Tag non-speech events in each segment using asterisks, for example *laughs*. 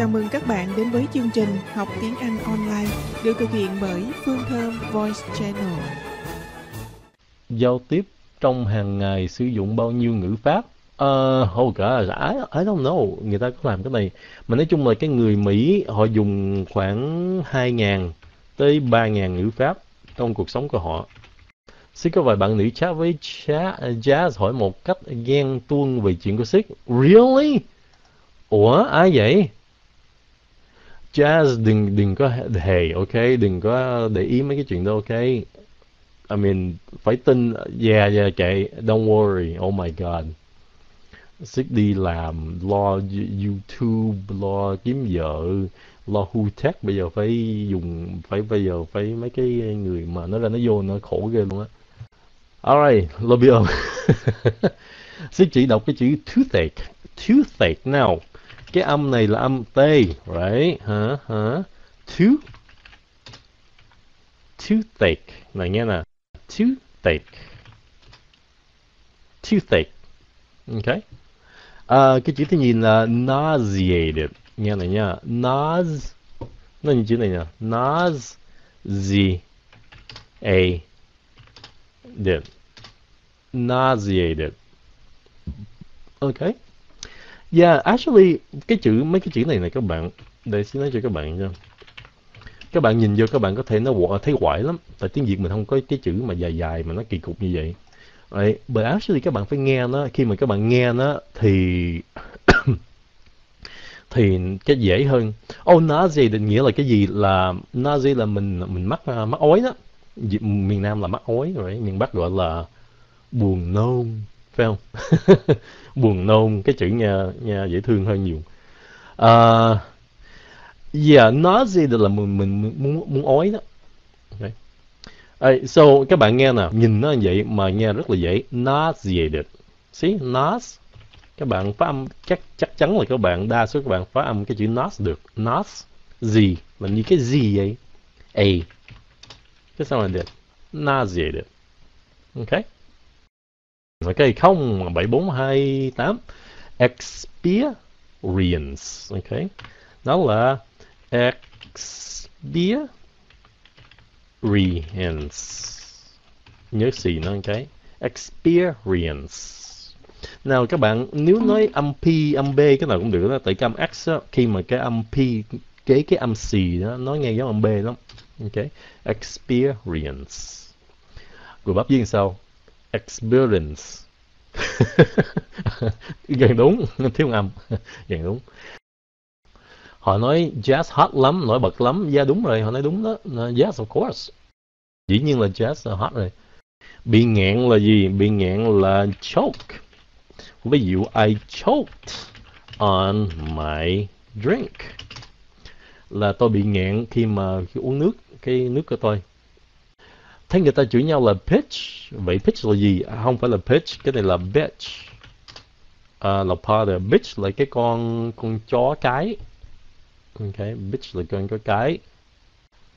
Chào mừng các bạn đến với chương trình Học tiếng Anh online được thực hiện bởi Phương Thơm Voice Channel. Giao tiếp trong hàng ngày sử dụng bao nhiêu ngữ pháp? Uh, oh God, I, I don't know. Người ta có làm cái này. Mà nói chung là cái người Mỹ họ dùng khoảng 2.000 tới 3.000 ngữ pháp trong cuộc sống của họ. Xin có vài bạn nữ chat với chat, Jazz hỏi một cách ghen tuông về chuyện của Sick. Really? Ủa, ai vậy? Jazz đừng đừng có hề, ok? Đừng có để ý mấy cái chuyện đó, ok? I mean, phải tin, yeah, yeah, kệ, don't worry, oh my god. Sức đi làm, lo YouTube, lo kiếm vợ, lo hu tech, bây giờ phải dùng, phải bây giờ phải mấy cái người mà nó ra nó vô nó khổ ghê luôn á. Alright, love you. Six *laughs* chỉ đọc cái chữ toothache, toothache nào? Cái âm này là âm T, right? Hả? Hả? Tooth. Toothache. Này nghe nè. Toothache. Toothache. Okay. À, cái chữ thứ nhìn là nauseated. Nghe này nha. Nause. Nó như chữ này nha Nause. Z. A. Did. Nauseated. Okay. Yeah, actually cái chữ mấy cái chữ này này các bạn để xin nói cho các bạn nha. Các bạn nhìn vô các bạn có thể nó thấy quải lắm. Tại tiếng Việt mình không có cái chữ mà dài dài mà nó kỳ cục như vậy. Right. But actually các bạn phải nghe nó, khi mà các bạn nghe nó thì *coughs* thì cái dễ hơn. Oh, Nazi định nghĩa là cái gì? Là Nazi là mình mình mắc à, mắc ói đó. Miền Nam là mắc ói rồi, miền Bắc gọi là buồn nôn phải không? *laughs* Buồn nôn cái chữ nha nha dễ thương hơn nhiều. Uh, yeah nói gì là mình mình muốn muốn ói đó. Okay. Hey, à, so các bạn nghe nè nhìn nó như vậy mà nghe rất là dễ. Nauseated see nas các bạn phát âm chắc chắc chắn là các bạn đa số các bạn phát âm cái chữ nas được. Nas gì? Là như cái gì vậy? A. Cái sao là được? Nauseated okay Ok, không, 7428 experience. Ok. Đó là experience. Nhớ xì nó cái. Experience. Nào các bạn, nếu nói âm P, âm B cái nào cũng được đó. Tại cái âm X đó, khi mà cái âm P kế cái âm xì đó, nó nghe giống âm B lắm. Ok. Experience. Rồi bắp viên sau experience. *laughs* Gần đúng, thiếu âm. *laughs* Gần đúng. Họ nói jazz hot lắm, nổi bật lắm. Dạ đúng rồi, họ nói đúng đó. Yes of course. Dĩ nhiên là jazz hot rồi. Bị nghẹn là gì? Bị nghẹn là choke. Ví dụ, I choked on my drink. Là tôi bị nghẹn khi mà khi uống nước, cái nước của tôi thấy người ta chửi nhau là pitch. Vậy pitch là gì? À, không phải là pitch cái này là bitch. À, là part bitch là cái con con chó cái. Ok bitch là con chó cái.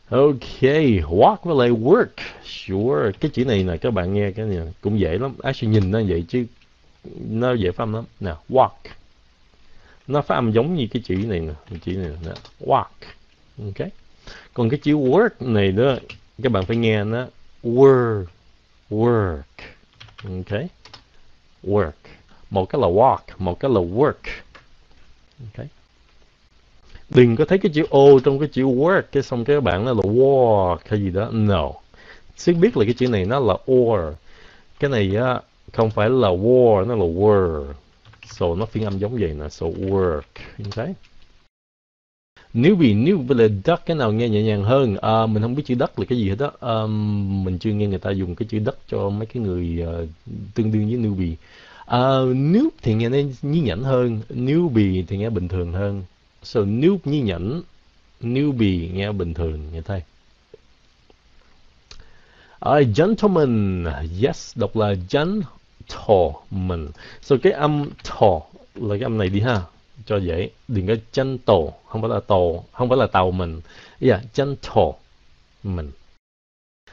Ok walk với lại work. Sure. Cái chữ này nè các bạn nghe cái này cũng dễ lắm. Actually nhìn nó vậy chứ nó dễ phát âm lắm. Nè walk. Nó phát âm giống như cái chữ này nè chữ này nè. Walk. Ok. Còn cái chữ work này đó các bạn phải nghe nó work. Work. Ok work. Một cái là walk, một cái là work. Ok đừng có thấy cái chữ o trong cái chữ work, cái xong cái bạn nó là walk hay gì đó. No. Xin biết là cái chữ này nó là or. Cái này á, không phải là war, nó là were. So, nó phiên âm giống vậy nè. So, work. Ok nếu vì nếu với là đất cái nào nghe nhẹ nhàng hơn à, mình không biết chữ đất là cái gì hết đó à, mình chưa nghe người ta dùng cái chữ đất cho mấy cái người uh, tương đương với newbie. À, nếu thì nghe nó nhí nhảnh hơn newbie thì nghe bình thường hơn. So nếu nhí nhảnh newbie nghe bình thường nghe thấy. À, gentleman, yes, đọc là gentleman. So cái âm thò là cái âm này đi ha cho dễ. Đừng có chân tổ không phải là tổ không phải là tàu mình. Yeah chân tổ mình.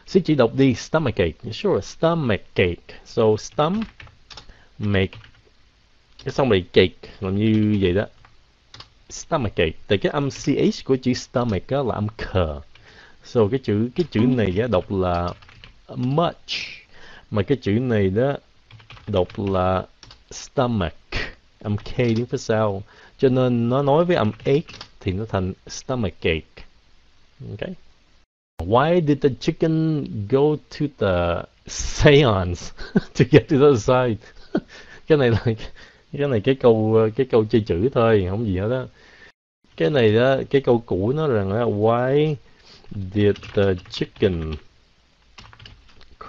Xin chỉ đọc đi stomach ache sure stomach ache so stomach cái xong rồi cake làm như vậy đó. Stomachache. Tại cái âm ch của chữ stomach đó là âm khờ. So cái chữ cái chữ này á, đọc là much. Mà cái chữ này đó đọc là stomach âm k đứng phía sau. Cho nên nó nói với âm ache thì nó thành stomach ache. okay why did the chicken go to the seance? *laughs* To get to the other side? *laughs* Cái này là cái này cái câu cái câu chơi chữ thôi, không gì hết đó cái này đó cái câu cũ nó rằng là why did the chicken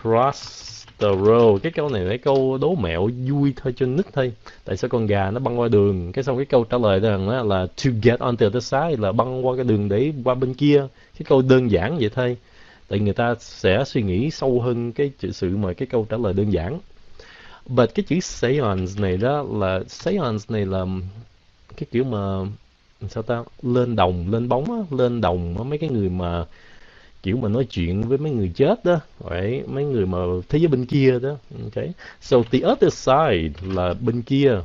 cross road cái câu này là câu đố mẹo vui thôi cho nít thôi. Tại sao con gà nó băng qua đường? Cái xong cái câu trả lời rằng là, là to get on the other side là băng qua cái đường để qua bên kia. Cái câu đơn giản vậy thôi. Tại người ta sẽ suy nghĩ sâu hơn cái sự mà cái câu trả lời đơn giản. But cái chữ seance này đó là seance này là cái kiểu mà sao ta lên đồng lên bóng á, lên đồng á, mấy cái người mà kiểu mà nói chuyện với mấy người chết đó vậy mấy người mà thế giới bên kia đó ok so the other side là bên kia.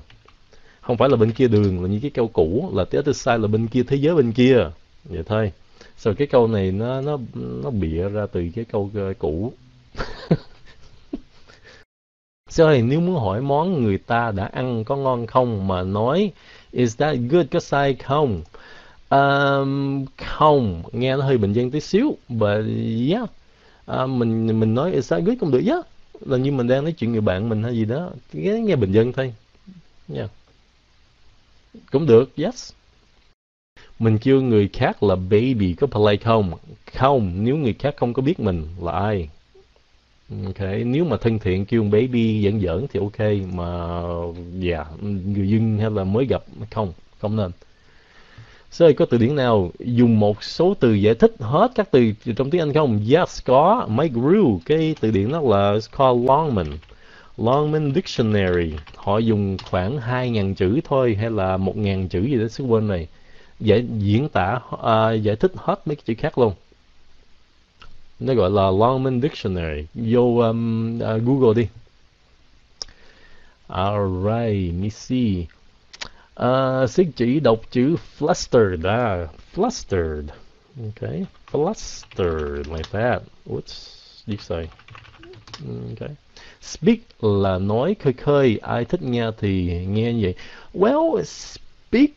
Không phải là bên kia đường là như cái câu cũ là the other side là bên kia thế giới bên kia. Vậy thôi. So cái câu này nó nó nó bịa ra từ cái câu uh, cũ. *laughs* So nếu muốn hỏi món người ta đã ăn có ngon không mà nói is that good có sai không? Um, không, nghe nó hơi bình dân tí xíu, but yeah, uh, mình mình nói is that good cũng được yeah. Là như mình đang nói chuyện người bạn mình hay gì đó, nghe nghe bình dân thôi, yeah. Cũng được, yes. Mình kêu người khác là baby có play không? Không, nếu người khác không có biết mình là ai. Ok, nếu mà thân thiện kêu baby giỡn giỡn thì ok, mà dạ, yeah, người dân hay là mới gặp không, không nên. Sơ có từ điển nào dùng một số từ giải thích hết các từ trong tiếng Anh không? Yes, có. Mike Rue, Cái từ điển đó là called Longman. Longman Dictionary. Họ dùng khoảng 2.000 chữ thôi hay là 1.000 chữ gì đó xứ quên này. Giải, diễn tả, uh, giải thích hết mấy cái chữ khác luôn. Nó gọi là Longman Dictionary. Vô um, uh, Google đi. Alright, let me see. Uh, xin chỉ đọc chữ flustered. Ah, flustered. Okay, flustered like that. What's you say? Okay. Speak là nói khơi khơi. Ai thích nghe thì nghe như vậy. Well, speak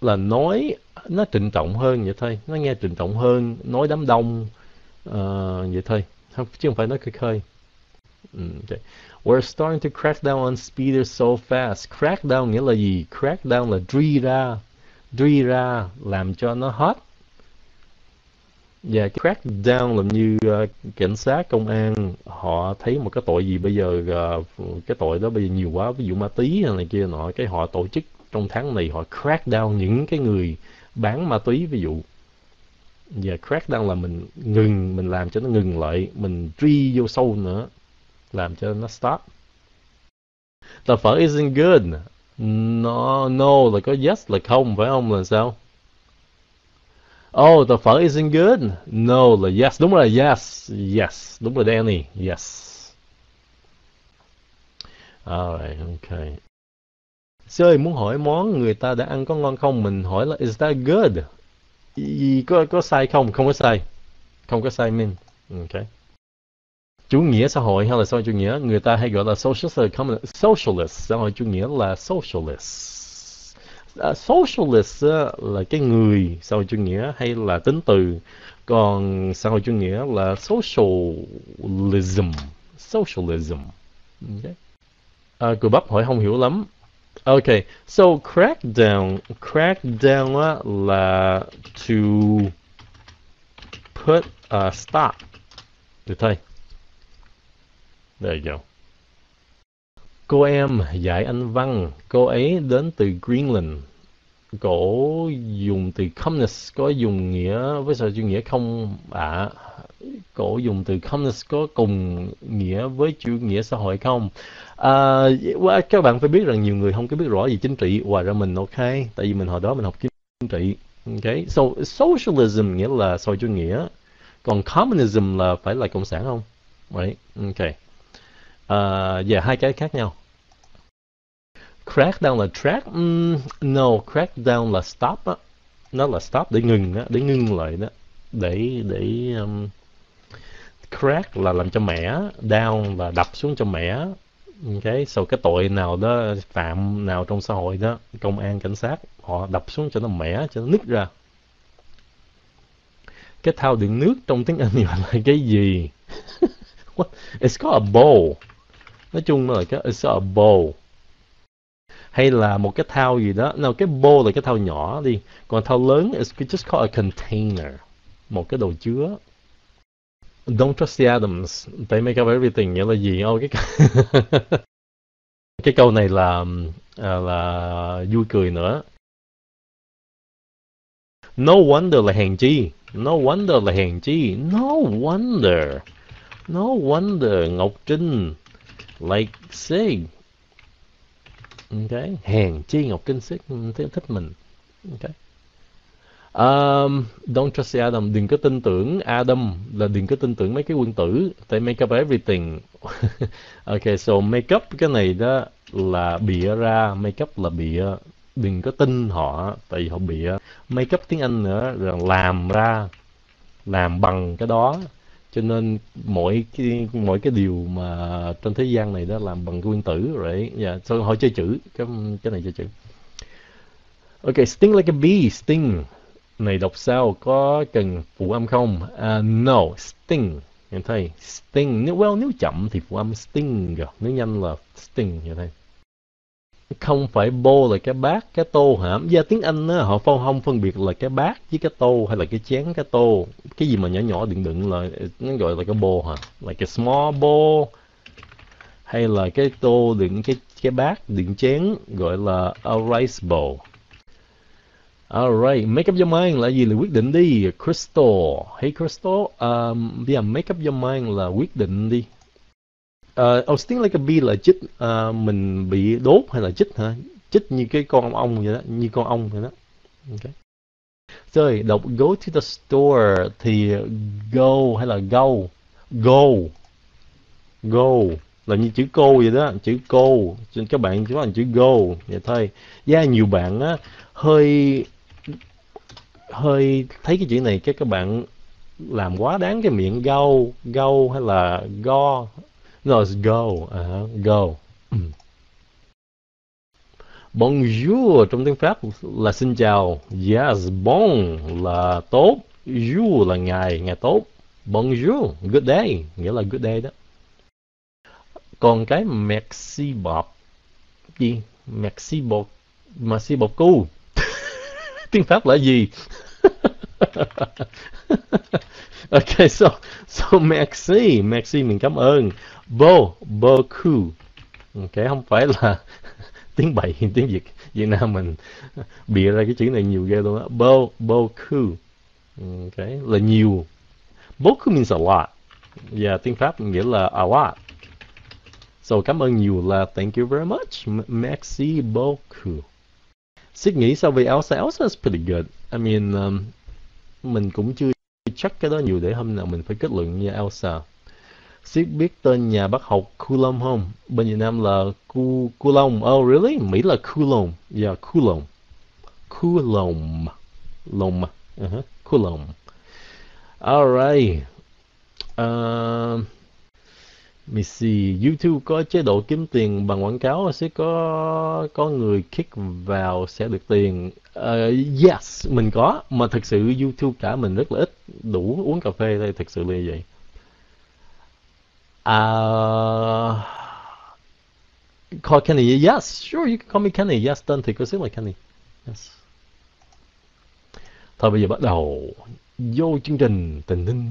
là nói nó trịnh trọng hơn vậy thôi. Nó nghe trịnh trọng hơn. Nói đám đông. Uh, vậy thôi. Chứ không phải nói khơi khơi. Mm, okay. We're starting to crack down on speeders so fast. Crack down nghĩa là gì? Crack down là truy ra, truy ra, làm cho nó hot. Và yeah, crack down là như uh, cảnh sát, công an, họ thấy một cái tội gì bây giờ, uh, cái tội đó bây giờ nhiều quá, ví dụ ma túy hay này kia nọ, cái họ tổ chức trong tháng này họ crack down những cái người bán ma túy ví dụ. Và yeah, crack down là mình ngừng, mình làm cho nó ngừng lại, mình truy vô sâu nữa làm cho nó stop. The phở isn't good. No no, là có yes, là không, phải không, là sao? Oh the phở isn't good. No, là yes. Đúng rồi, yes yes. Đúng rồi, Danny, yes. Alright okay. Sơi muốn hỏi món người ta đã ăn có ngon không? Mình hỏi là, is that good? Có có sai không? Không có sai. Không có sai mình. okay chủ nghĩa xã hội hay là xã hội chủ nghĩa người ta hay gọi là socialist socialist xã hội chủ nghĩa là socialist. Uh, socialist uh, là cái người xã hội chủ nghĩa hay là tính từ. Còn xã hội chủ nghĩa là socialism socialism. Okay. uh, cô bắp hỏi không hiểu lắm. Okay so crackdown crackdown uh, là to put a stop. Được thôi. There you go. Cô em dạy anh văn, cô ấy đến từ Greenland. Cổ dùng từ communist có dùng nghĩa với sự chủ nghĩa không ạ? À, cổ dùng từ communist có cùng nghĩa với chủ nghĩa xã hội không? À, các bạn phải biết rằng nhiều người không có biết rõ gì chính trị. Ngoài ra mình ok, tại vì mình hồi đó mình học chính trị. ok? so socialism nghĩa là xã hội chủ nghĩa, còn communism là phải là cộng sản không? Right? Okay. Ờ, à, về hai cái khác nhau. Crack down là track um, no crack down là stop á. Nó là stop để ngừng á để ngưng lại đó. Để để um, crack là làm cho mẻ down là đập xuống cho mẻ. Cái sau cái tội nào đó phạm nào trong xã hội đó công an cảnh sát họ đập xuống cho nó mẻ cho nó nứt ra. Cái thao đựng nước trong tiếng Anh *laughs* là cái gì? What? it's called a bowl nói chung là cái it's a bowl hay là một cái thao gì đó nào cái bowl là cái thao nhỏ đi còn thao lớn is just called a container một cái đồ chứa Don't trust the atoms, They make up everything nghĩa là gì? Oh, cái *laughs* cái câu này là à, là vui cười nữa. No wonder là hèn chi. No wonder là hèn chi. No wonder. No wonder Ngọc Trinh like C Okay. Hèn chi Ngọc Trinh ừ, thích, thích mình. Okay. Um, don't trust Adam. Đừng có tin tưởng Adam là đừng có tin tưởng mấy cái quân tử. They make up everything. *laughs* ok, so make up cái này đó là bịa ra. Make up là bịa. Đừng có tin họ, tại vì họ bịa. Make up tiếng Anh nữa là làm ra, làm bằng cái đó. Cho nên mỗi cái mỗi cái điều mà trên thế gian này đó làm bằng nguyên tử rồi. Dạ, yeah. so họ chơi chữ. Cái cái này chơi chữ. ok sting like a bee, sting này đọc sao có cần phụ âm không? Uh, no, sting. Em thấy sting. Nếu well nếu chậm thì phụ âm sting. Nếu nhanh là sting như thế. Không phải bowl là cái bát, cái tô hả? Gia tiếng Anh á, họ phân không phân biệt là cái bát với cái tô hay là cái chén cái tô. Cái gì mà nhỏ nhỏ đựng đựng là nó gọi là cái bowl hả? Là cái small bowl hay là cái tô đựng cái cái bát đựng chén gọi là a rice bowl. Alright, make up your mind là gì là quyết định đi. Crystal, hey Crystal, um, yeah, make up your mind là quyết định đi. Uh, sting like a bee là chích, uh, mình bị đốt hay là chích hả? Chích như cái con ong vậy đó, như con ong vậy đó. Okay. Rồi, đọc go to the store thì go hay là go? Go. Go là như chữ cô vậy đó, chữ cô. Các bạn chúng là chữ go vậy thôi. Yeah, nhiều bạn á hơi hơi thấy cái chữ này các các bạn làm quá đáng cái miệng go go hay là go rồi go. Uh, go. Mm. Bonjour. Trong tiếng pháp là xin chào. Yes bon là tốt. Jour là ngày ngày tốt. Bonjour good day. Nghĩa là good day đó. Còn cái merci bọc, gì? Merci bọc, merci bọt cu. *laughs* Tiếng pháp là gì? *laughs* *laughs* ok so so merci merci mình cảm ơn. Bo beaucoup ok không phải là *laughs* tiếng bậy tiếng việt việt nam mình *laughs* bịa ra cái chữ này nhiều ghê luôn á. Bo beaucoup ok là nhiều. Beaucoup means a lot. Và yeah, tiếng pháp nghĩa là a lot. So cảm ơn nhiều là thank you very much merci beaucoup Sid nghĩ sao về Elsa? Elsa is pretty good. I mean, um, mình cũng chưa chắc cái đó nhiều để hôm nào mình phải kết luận như Elsa. Siết biết tên nhà bác học Coulomb không? Bên Việt Nam là Cu Coulomb. Oh really? Mỹ là Coulomb. Yeah, Coulomb. Coulomb. Lomb. Uh-huh. Coulomb. Alright. Uh, Missy. YouTube có chế độ kiếm tiền bằng quảng cáo sẽ có có người kick vào sẽ được tiền. Uh, yes, mình có. Mà thực sự YouTube trả mình rất là ít đủ uống cà phê thôi, thực sự là như vậy. Uh, call Kenny. Yes, sure, you can call me Kenny. Yes, tên thì có xíu là Kenny. Yes. Thôi bây giờ bắt đầu vô chương trình tình hình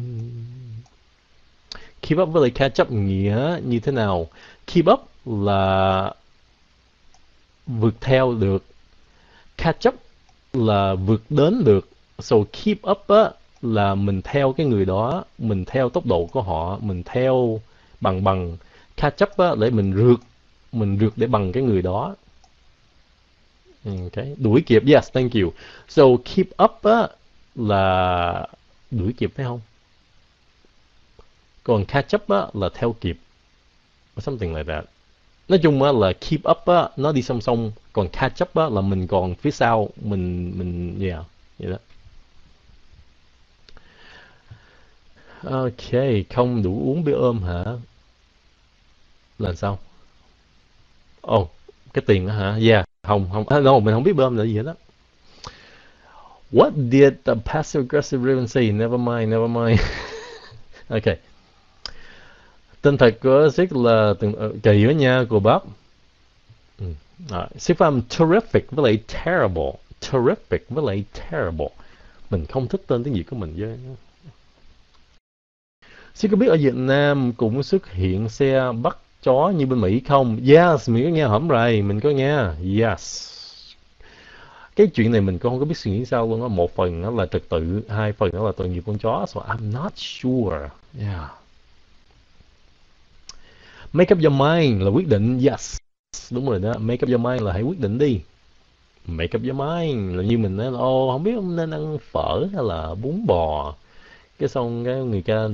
keep up với lại catch up nghĩa như thế nào? Keep up là vượt theo được. Catch up là vượt đến được. So keep up á, là mình theo cái người đó, mình theo tốc độ của họ, mình theo bằng bằng. Catch up á, để mình rượt mình rượt để bằng cái người đó. Okay. đuổi kịp. Yes, thank you. So keep up á, là đuổi kịp, phải không? Còn catch up á, là theo kịp. Or something like that. Nói chung á là keep up á nó đi song song. Còn catch up á là mình còn phía sau mình mình yeah vậy đó. Ok không đủ uống bia ôm hả? Là sao? Ồ oh, cái tiền đó hả? Yeah không không. À, no, mình không biết bơm là gì hết đó What did the passive aggressive Raven say? Never mind, never mind. *laughs* okay. Tên thật của Six là từng ờ, kỳ đó nha, cô bắp. Ừ. Right. Farm terrific với lại terrible. Terrific với lại terrible. Mình không thích tên tiếng Việt của mình với. Six có biết ở Việt Nam cũng xuất hiện xe bắt chó như bên Mỹ không? Yes, mình có nghe hổm rồi, mình có nghe. Yes cái chuyện này mình cũng không có biết suy nghĩ sao luôn á một phần nó là trật tự hai phần nó là tội nghiệp con chó so I'm not sure yeah make up your mind là quyết định yes đúng rồi đó make up your mind là hãy quyết định đi make up your mind là như mình nói là, ô không biết nên ăn phở hay là bún bò cái xong cái người ta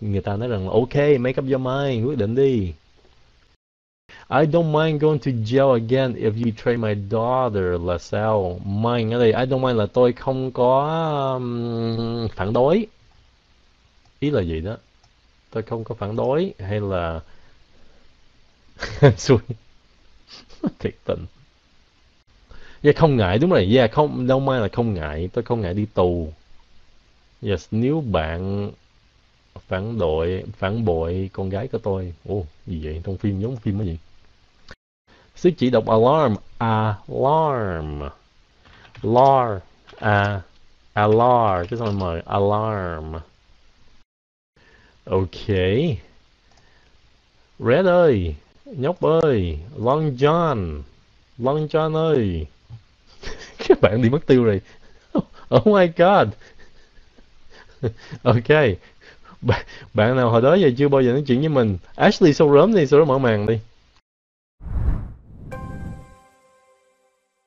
người ta nói rằng ok make up your mind quyết định đi I don't mind going to jail again if you betray my daughter, LaSalle. Mind ở đây, I don't mind là tôi không có um, phản đối. Ý là gì đó? Tôi không có phản đối hay là *laughs* xui thiệt tình. Yeah, không ngại đúng rồi. Yeah, không đâu mai là không ngại. Tôi không ngại đi tù. Yes, nếu bạn phản đội phản bội con gái của tôi. Ồ, gì vậy? Trong phim giống phim cái gì? Sức chỉ đọc alarm, alarm, lar, a, à, alarm, cái xong mời alarm. Ok. Red ơi, nhóc ơi, Long John, Long John ơi. *laughs* Các bạn đi mất tiêu rồi. *laughs* Oh my god. *laughs* ok. Bạn, nào hồi đó giờ chưa bao giờ nói chuyện với mình. Ashley sau rớm đi, sau đó mở màn đi.